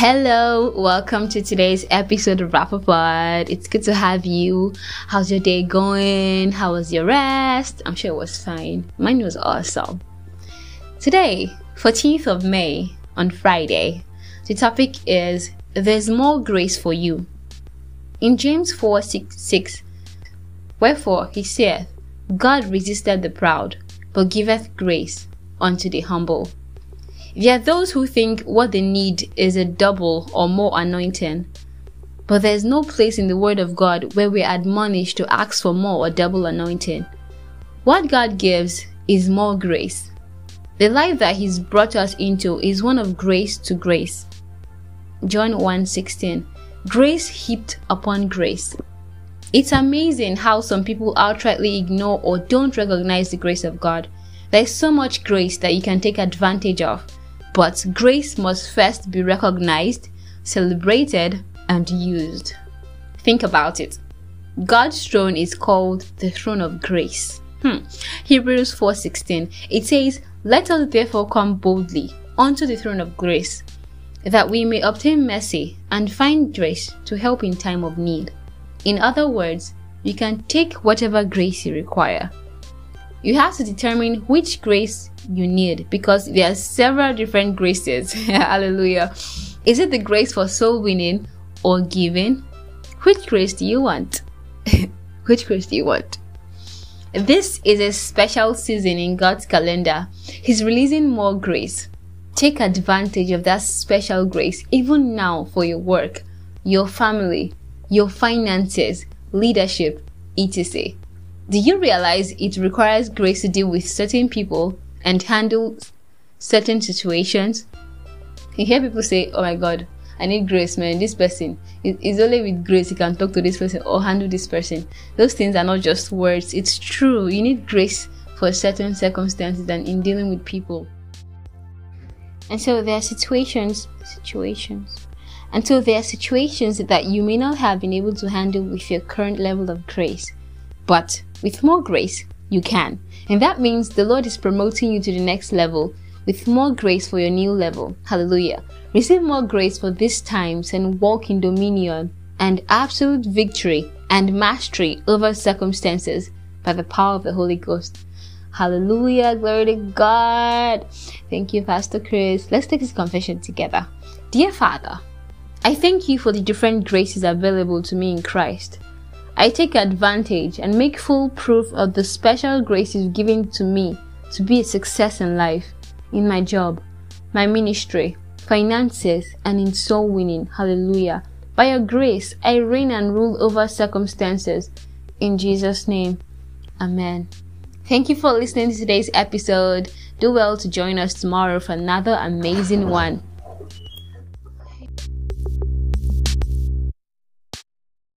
Hello, welcome to today's episode of Rappapod. It's good to have you. How's your day going? How was your rest? I'm sure it was fine. Mine was awesome. Today, 14th of May, on Friday, the topic is There's More Grace for You. In James 4 6, 6 Wherefore he saith, God resisteth the proud, but giveth grace unto the humble. There are those who think what they need is a double or more anointing. But there's no place in the Word of God where we're admonished to ask for more or double anointing. What God gives is more grace. The life that He's brought us into is one of grace to grace. John 1:16 Grace heaped upon grace. It's amazing how some people outrightly ignore or don't recognize the grace of God. There's so much grace that you can take advantage of. But grace must first be recognized, celebrated, and used. Think about it. God's throne is called the throne of grace. Hmm. Hebrews 4:16. It says, "Let us therefore come boldly unto the throne of grace, that we may obtain mercy and find grace to help in time of need." In other words, you can take whatever grace you require. You have to determine which grace you need because there are several different graces. Hallelujah. Is it the grace for soul winning or giving? Which grace do you want? which grace do you want? This is a special season in God's calendar. He's releasing more grace. Take advantage of that special grace even now for your work, your family, your finances, leadership, etc. Do you realize it requires grace to deal with certain people and handle certain situations. You hear people say, Oh my God, I need grace, man. This person is only with grace you can talk to this person or handle this person. Those things are not just words, it's true. You need grace for certain circumstances and in dealing with people. And so there are situations, situations. And so there are situations that you may not have been able to handle with your current level of grace. But with more grace, you can. And that means the Lord is promoting you to the next level with more grace for your new level. Hallelujah. Receive more grace for these times and walk in dominion and absolute victory and mastery over circumstances by the power of the Holy Ghost. Hallelujah. Glory to God. Thank you, Pastor Chris. Let's take this confession together. Dear Father, I thank you for the different graces available to me in Christ. I take advantage and make full proof of the special grace given to me to be a success in life, in my job, my ministry, finances, and in soul winning. Hallelujah. By your grace, I reign and rule over circumstances. In Jesus' name, Amen. Thank you for listening to today's episode. Do well to join us tomorrow for another amazing one.